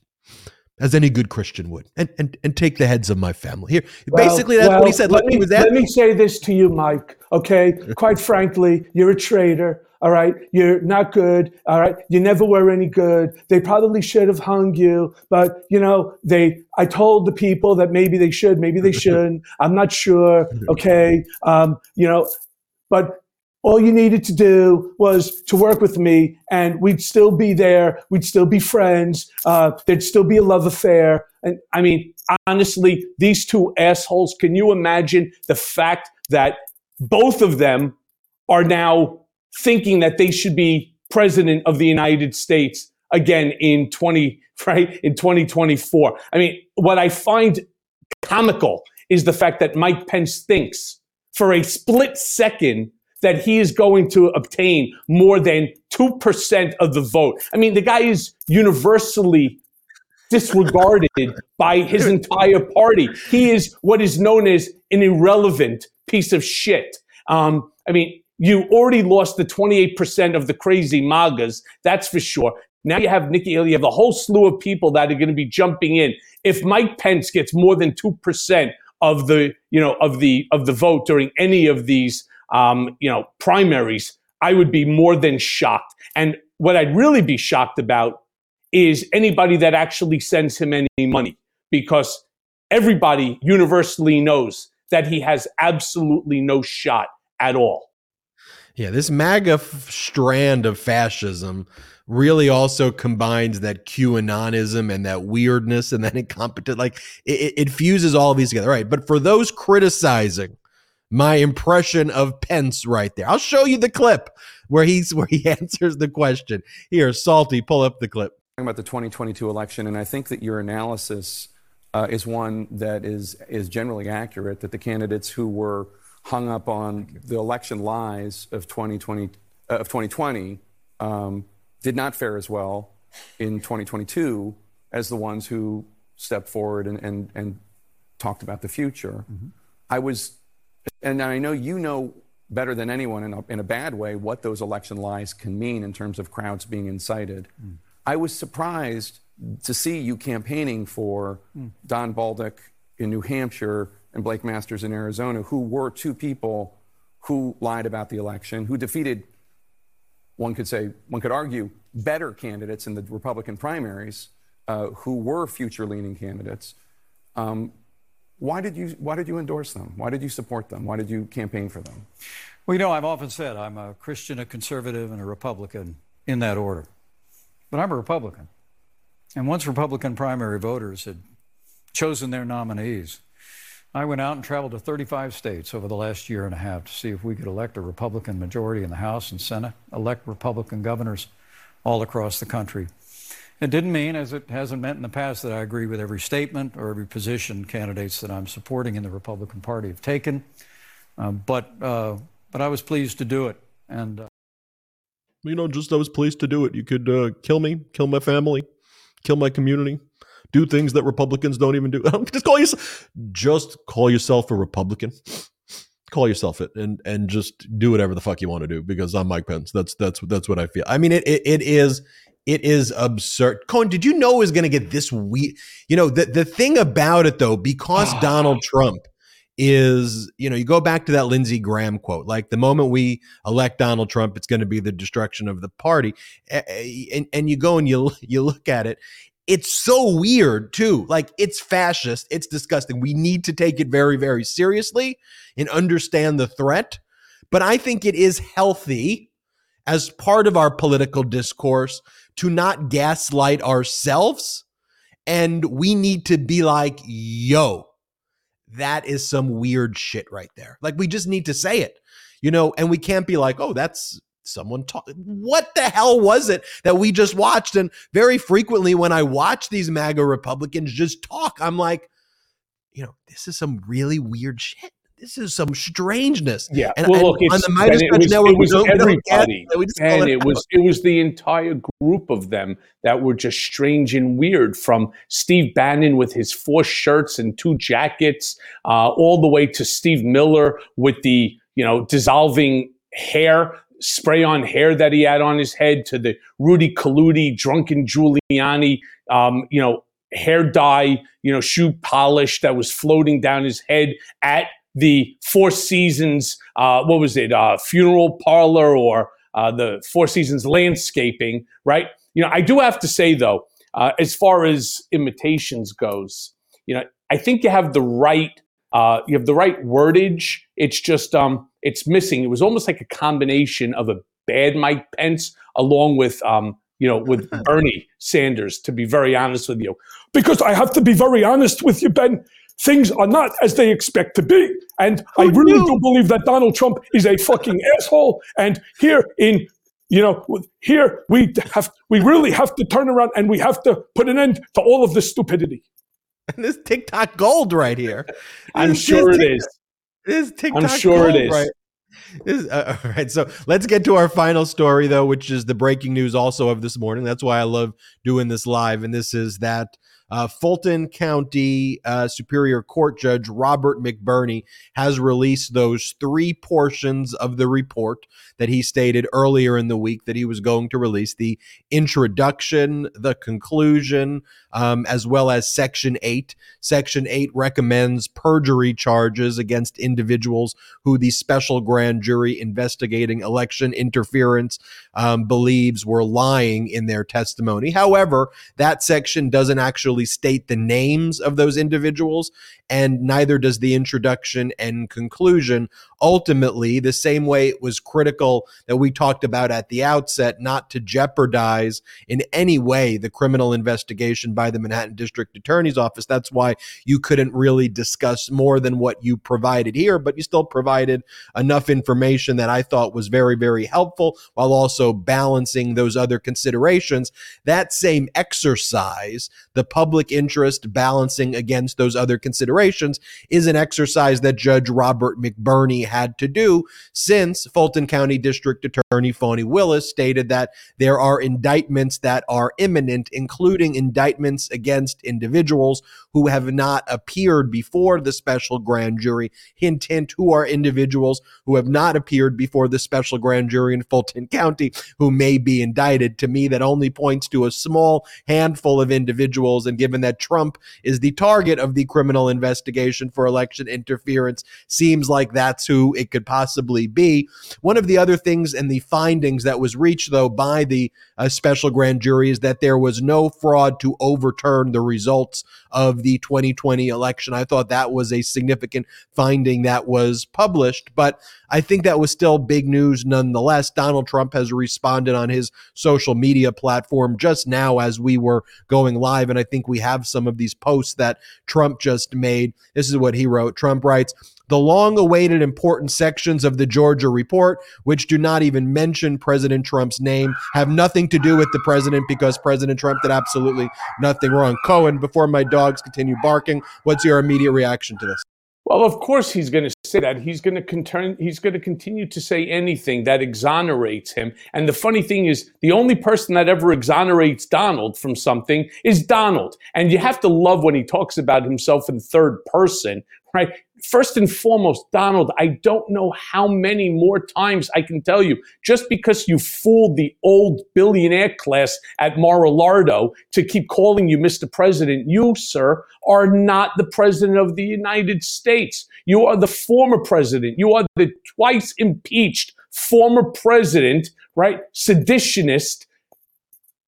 As any good Christian would, and and, and take the heads of my family. Here, well, basically, that's well, what he said. Let, Look, me, he was at- let me say this to you, Mike. Okay, quite frankly, you're a traitor. All right. You're not good. All right. You never were any good. They probably should have hung you, but you know, they, I told the people that maybe they should, maybe they shouldn't. I'm not sure. Okay. Um, you know, but all you needed to do was to work with me and we'd still be there. We'd still be friends. Uh, there'd still be a love affair. And I mean, honestly, these two assholes, can you imagine the fact that both of them are now thinking that they should be president of the United States again in 20 right in 2024. I mean, what I find comical is the fact that Mike Pence thinks for a split second that he is going to obtain more than 2% of the vote. I mean, the guy is universally disregarded by his entire party. He is what is known as an irrelevant piece of shit. Um, I mean, you already lost the 28% of the crazy MAGAs, that's for sure. Now you have Nikki Haley, you have a whole slew of people that are going to be jumping in. If Mike Pence gets more than 2% of the, you know, of the of the vote during any of these um, you know, primaries, I would be more than shocked. And what I'd really be shocked about is anybody that actually sends him any money because everybody universally knows that he has absolutely no shot at all. Yeah, this MAGA f- strand of fascism really also combines that QAnonism and that weirdness and that incompetent. Like it, it fuses all of these together, right? But for those criticizing my impression of Pence right there, I'll show you the clip where he's where he answers the question. Here, Salty, pull up the clip. Talking about the 2022 election, and I think that your analysis uh, is one that is is generally accurate. That the candidates who were hung up on the election lies of 2020 uh, of 2020 um, did not fare as well in 2022 as the ones who stepped forward and and, and talked about the future. Mm-hmm. I was, and I know you know better than anyone in a, in a bad way what those election lies can mean in terms of crowds being incited. Mm. I was surprised to see you campaigning for mm. Don Bolduc in New Hampshire and Blake Masters in Arizona, who were two people who lied about the election, who defeated, one could say, one could argue, better candidates in the Republican primaries, uh, who were future leaning candidates. Um, why did you why did you endorse them? Why did you support them? Why did you campaign for them? Well, you know, I've often said I'm a Christian, a conservative, and a Republican in that order. But I'm a Republican. And once Republican primary voters had chosen their nominees, I went out and traveled to 35 states over the last year and a half to see if we could elect a Republican majority in the House and Senate, elect Republican governors all across the country. It didn't mean, as it hasn't meant in the past, that I agree with every statement or every position candidates that I'm supporting in the Republican Party have taken. Um, but uh, but I was pleased to do it, and uh, you know, just I was pleased to do it. You could uh, kill me, kill my family, kill my community, do things that Republicans don't even do. just call yourself, just call yourself a Republican. Call yourself it, and and just do whatever the fuck you want to do because I'm Mike Pence. That's that's that's what I feel. I mean, it it, it is it is absurd. Cohen, did you know it was going to get this weak? You know, the, the thing about it, though, because Donald Trump is, you know, you go back to that Lindsey Graham quote, like the moment we elect Donald Trump, it's going to be the destruction of the party. And, and you go and you, you look at it, it's so weird too. Like it's fascist, it's disgusting. We need to take it very, very seriously and understand the threat. But I think it is healthy as part of our political discourse to not gaslight ourselves. And we need to be like, yo, that is some weird shit right there. Like we just need to say it, you know, and we can't be like, oh, that's someone talk. What the hell was it that we just watched? And very frequently, when I watch these MAGA Republicans just talk, I'm like, you know, this is some really weird shit this is some strangeness. Yeah. And, well, and look, on the Meidas it was, Network, it was everybody, we and it, it was it was the entire group of them that were just strange and weird. From Steve Bannon with his four shirts and two jackets, uh, all the way to Steve Miller with the you know dissolving hair spray on hair that he had on his head to the Rudy Colludi, drunken Giuliani, um, you know, hair dye, you know, shoe polish that was floating down his head at the Four Seasons, uh, what was it, uh, funeral parlor or uh, the Four Seasons landscaping, right? You know, I do have to say though, uh, as far as imitations goes, you know, I think you have the right, uh, you have the right wordage. It's just, um, it's missing. It was almost like a combination of a bad Mike Pence along with, um, you know, with Bernie Sanders, to be very honest with you. Because I have to be very honest with you, Ben things are not as they expect to be. And Who I really knew? do believe that Donald Trump is a fucking asshole. And here in you know, here we have we really have to turn around and we have to put an end to all of this stupidity. This TikTok gold right here. I'm sure it is. This TikTok I'm sure gold, it is. Right? This, uh, all right, so let's get to our final story, though, which is the breaking news also of this morning. That's why I love doing this live. And this is that uh, Fulton County uh, Superior Court Judge Robert McBurney has released those three portions of the report that he stated earlier in the week that he was going to release the introduction, the conclusion, um, as well as Section 8. Section 8 recommends perjury charges against individuals who the special grand jury investigating election interference um, believes were lying in their testimony. However, that section doesn't actually actually state the names of those individuals, and neither does the introduction and conclusion. Ultimately, the same way it was critical that we talked about at the outset not to jeopardize in any way the criminal investigation by the Manhattan District Attorney's Office. That's why you couldn't really discuss more than what you provided here, but you still provided enough information that I thought was very, very helpful while also balancing those other considerations. That same exercise, the public interest balancing against those other considerations, is an exercise that Judge Robert McBurney had to do since Fulton County District Attorney Fani Willis stated that there are indictments that are imminent, including indictments against individuals who have not appeared before the special grand jury. Hint, hint, who are individuals who have not appeared before the special grand jury in Fulton County who may be indicted. To me, that only points to a small handful of individuals. And given that Trump is the target of the criminal investigation for election interference, seems like that's who it could possibly be. One of the other things and the findings that was reached, though, by the uh, special grand jury is that there was no fraud to overturn the results of the 2020 election. I thought that was a significant finding that was published, but I think that was still big news nonetheless. Donald Trump has responded on his social media platform just now as we were going live. And I think we have some of these posts that Trump just made. This is what he wrote Trump writes, the long awaited important sections of the Georgia report, which do not even mention President Trump's name, have nothing to do with the president because President Trump did absolutely nothing wrong. Cohen, before my dogs continue barking, what's your immediate reaction to this? Well, of course he's going to say that. He's going to continue. He's going to continue to say anything that exonerates him. And the funny thing is, the only person that ever exonerates Donald from something is Donald. And you have to love when he talks about himself in third person, right? First and foremost, Donald, I don't know how many more times I can tell you just because you fooled the old billionaire class at Mar-a-Lardo to keep calling you Mr. President, you, sir, are not the president of the United States. You are the former president. You are the twice impeached former president, right? Seditionist.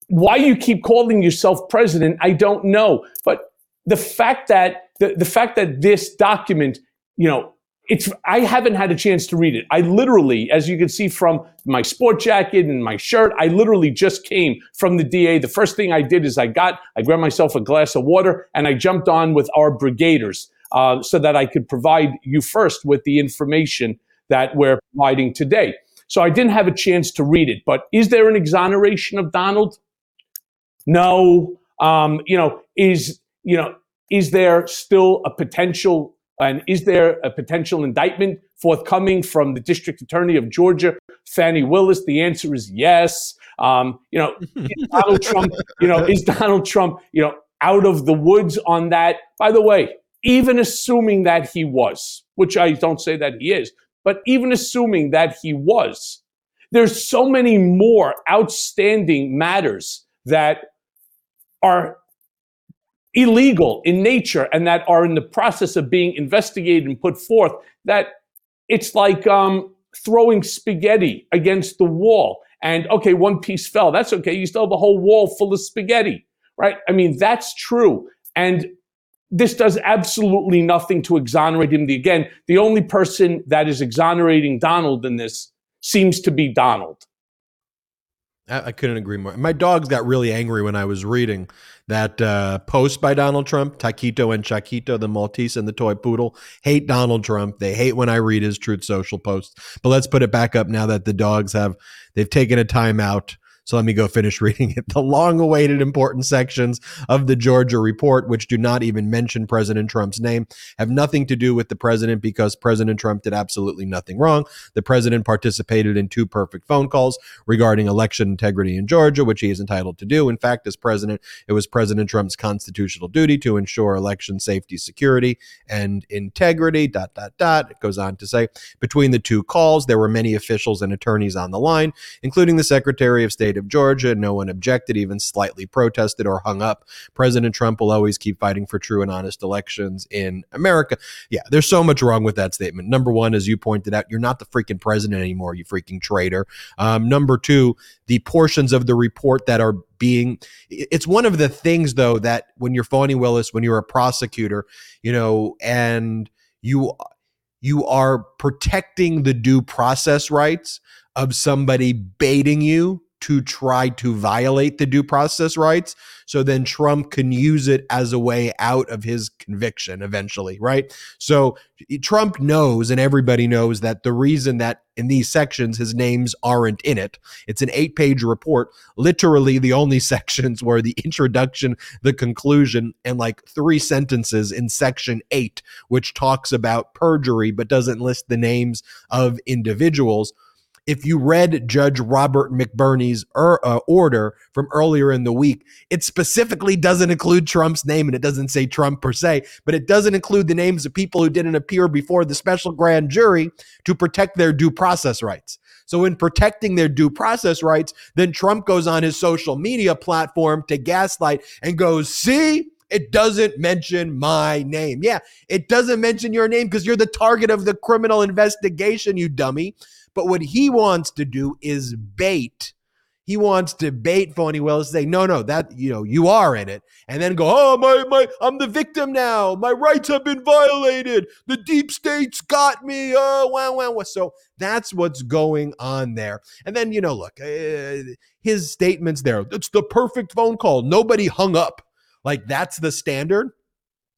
Why you keep calling yourself president, I don't know. But the fact that the, the fact that this document, you know, it's I haven't had a chance to read it. I literally, as you can see from my sport jacket and my shirt, I literally just came from the DA. The first thing I did is I got, I grabbed myself a glass of water and I jumped on with our brigaders uh, so that I could provide you first with the information that we're providing today. So I didn't have a chance to read it. But is there an exoneration of Donald? No. Um, you know, is you know is there still a potential and is there a potential indictment forthcoming from the district attorney of Georgia, Fani Willis? The answer is yes. Um, you know, Donald Trump, you know, is Donald Trump, you know, out of the woods on that? By the way, even assuming that he was, which I don't say that he is, but even assuming that he was, there's so many more outstanding matters that are illegal in nature and that are in the process of being investigated and put forth that it's like um, throwing spaghetti against the wall and okay one piece fell. That's okay. You still have a whole wall full of spaghetti right? I mean that's true. And this does absolutely nothing to exonerate him. Again the only person that is exonerating donald in this seems to be donald. I, I couldn't agree more. My dogs got really angry when I was reading that uh, post by Donald Trump. Taquito and Chaquito, the Maltese and the toy poodle, hate Donald Trump. They hate when I read his Truth Social posts. But let's put it back up now that the dogs have they've taken a time out so let me go finish reading it. The long awaited important sections of the Georgia report, which do not even mention President Trump's name, have nothing to do with the president because President Trump did absolutely nothing wrong. The president participated in two perfect phone calls regarding election integrity in Georgia, which he is entitled to do. In fact, as president, it was President Trump's constitutional duty to ensure election safety, security, and integrity. Dot, dot, dot. It goes on to say between the two calls, there were many officials and attorneys on the line, including the Secretary of State state of Georgia. No one objected, even slightly protested or hung up. President Trump will always keep fighting for true and honest elections in America. Yeah, there's so much wrong with that statement. Number one, as you pointed out, you're not the freaking president anymore, you freaking traitor. Um, number two, the portions of the report that are being it's one of the things though that when you're Fani Willis, when you're a prosecutor, you know, and you you are protecting the due process rights of somebody baiting you to try to violate the due process rights. So then Trump can use it as a way out of his conviction eventually, right? So Trump knows, and everybody knows, that the reason that in these sections his names aren't in it, it's an eight page report. Literally, the only sections were the introduction, the conclusion, and like three sentences in section eight, which talks about perjury but doesn't list the names of individuals if you read Judge Robert McBurney's er, uh, order from earlier in the week, it specifically doesn't include Trump's name and it doesn't say Trump per se, but it doesn't include the names of people who didn't appear before the special grand jury to protect their due process rights. So, in protecting their due process rights, then Trump goes on his social media platform to gaslight and goes, See, it doesn't mention my name. Yeah, it doesn't mention your name because you're the target of the criminal investigation, you dummy. But what he wants to do is bait. He wants to bait Fani Willis, say, no, no, that you know, you are in it, and then go, oh, my, my, I'm the victim now. My rights have been violated. The deep state's got me. Oh, wow, wow, wow. So that's what's going on there. And then, you know, look, uh, his statements there. It's the perfect phone call. Nobody hung up. Like that's the standard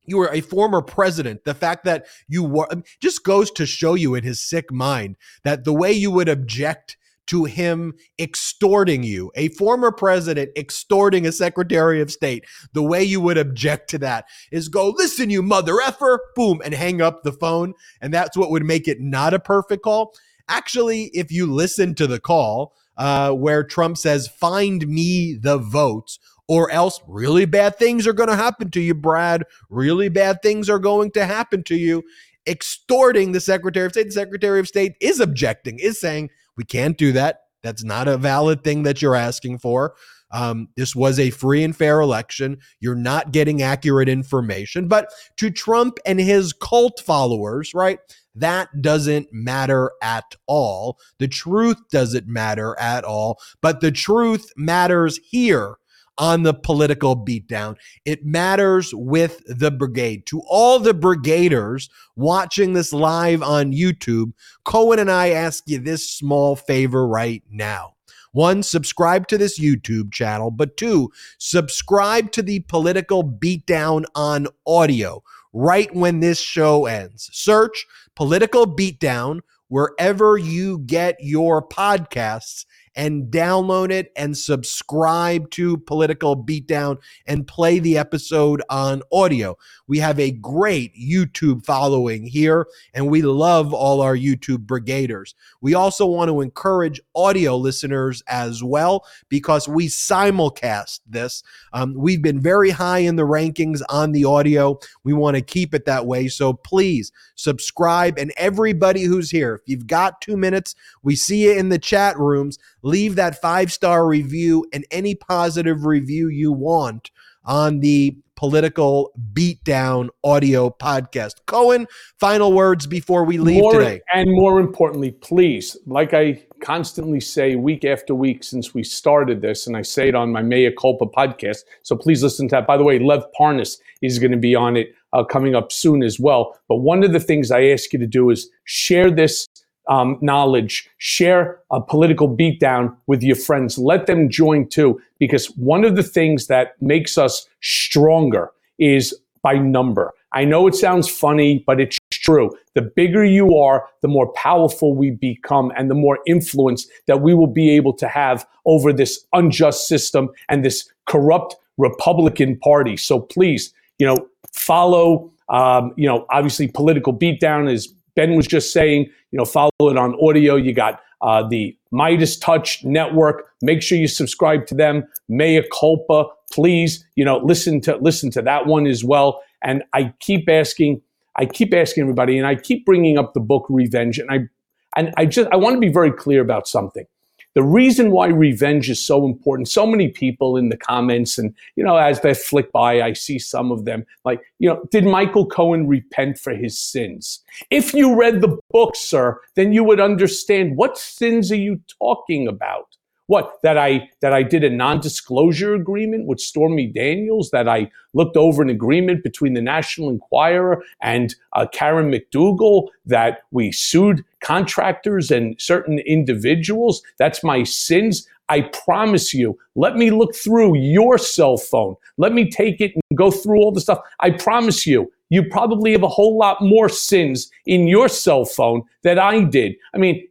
you were a former president. The fact that you were just goes to show you in his sick mind that the way you would object to him extorting you, a former president extorting a secretary of state, the way you would object to that is go, listen, you mother effer, boom, and hang up the phone. And that's what would make it not a perfect call. Actually, if you listen to the call, uh, where Trump says, find me the votes, or else really bad things are going to happen to you, Brad. Really bad things are going to happen to you. Extorting the Secretary of State. The Secretary of State is objecting, is saying, we can't do that. That's not a valid thing that you're asking for. Um, this was a free and fair election. You're not getting accurate information. But to Trump and his cult followers, right, that doesn't matter at all. The truth doesn't matter at all. But the truth matters here on the political beatdown. It matters with the brigade. To all the brigaders watching this live on YouTube, Cohen and I ask you this small favor right now. One, subscribe to this YouTube channel, but two, subscribe to the political beatdown on audio right when this show ends. Search political beatdown wherever you get your podcasts and download it and subscribe to Political Beatdown and play the episode on audio. We have a great YouTube following here, and we love all our YouTube brigaders. We also want to encourage audio listeners as well because we simulcast this. Um, we've been very high in the rankings on the audio. We want to keep it that way. So please subscribe. And everybody who's here, if you've got two minutes, we see you in the chat rooms leave that five star review and any positive review you want on the political beatdown audio podcast. Cohen, final words before we leave more, today. And more importantly, please, like I constantly say week after week since we started this, and I say it on my Mea Culpa podcast. So please listen to that. By the way, Lev Parnas is going to be on it uh, coming up soon as well. But one of the things I ask you to do is share this um, knowledge, share a political beatdown with your friends. Let them join too, because one of the things that makes us stronger is by number. I know it sounds funny, but it's true. The bigger you are, the more powerful we become and the more influence that we will be able to have over this unjust system and this corrupt Republican Party. So please, you know, follow, um, you know, obviously political beatdown is Ben was just saying, you know, follow it on audio. You got uh, the MeidasTouch Network. Make sure you subscribe to them. Mea culpa, please. You know, listen to listen to that one as well. And I keep asking, I keep asking everybody, and I keep bringing up the book Revenge. And I and I just I want to be very clear about something. The reason why revenge is so important, so many people in the comments, and you know, as they flick by, I see some of them like, you know, did Michael Cohen repent for his sins? If you read the book, sir, then you would understand what sins are you talking about? What that I that I did a non-disclosure agreement with Stormy Daniels, that I looked over an agreement between the National Enquirer and uh, Karen McDougal, that we sued contractors and certain individuals. That's my sins. I promise you, let me look through your cell phone. Let me take it and go through all the stuff. I promise you, you probably have a whole lot more sins in your cell phone that I did. I mean,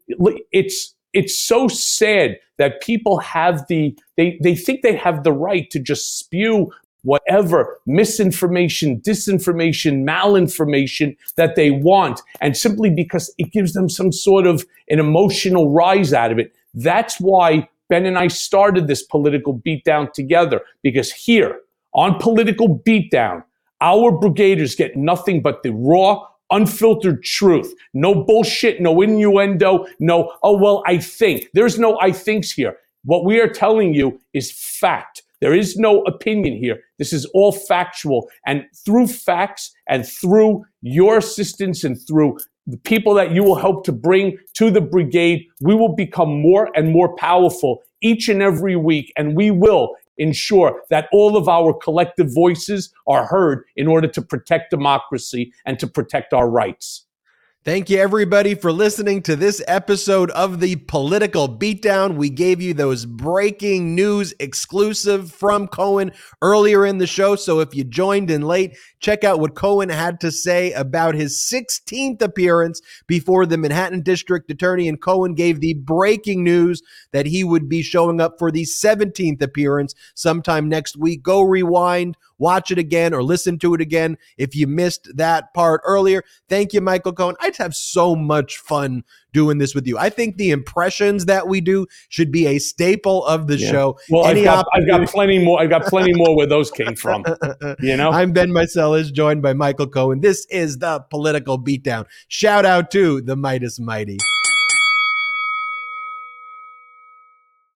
it's it's so sad that people have the they they think they have the right to just spew whatever misinformation, disinformation, malinformation that they want and simply because it gives them some sort of an emotional rise out of it. That's why Ben and I started this political beatdown together because here on political beatdown, our brigaders get nothing but the raw unfiltered truth. No bullshit, no innuendo, no, oh, well, I think. There's no I thinks here. What we are telling you is fact. There is no opinion here. This is all factual. And through facts and through your assistance and through the people that you will help to bring to the brigade, we will become more and more powerful each and every week. And we will ensure that all of our collective voices are heard in order to protect democracy and to protect our rights. Thank you, everybody, for listening to this episode of the Political Beatdown. We gave you those breaking news exclusive from Cohen earlier in the show. So if you joined in late, check out what Cohen had to say about his 16th appearance before the Manhattan District Attorney. And Cohen gave the breaking news that he would be showing up for the 17th appearance sometime next week. Go rewind watch it again or listen to it again if you missed that part earlier. Thank you, Michael Cohen. I have so much fun doing this with you. I think the impressions that we do should be a staple of the yeah. show. Well, I've got, I've got, plenty more. I've got plenty more where those came from. You know, I'm Ben Meiselas, joined by Michael Cohen. This is the political beatdown. Shout out to the Meidas Mighty.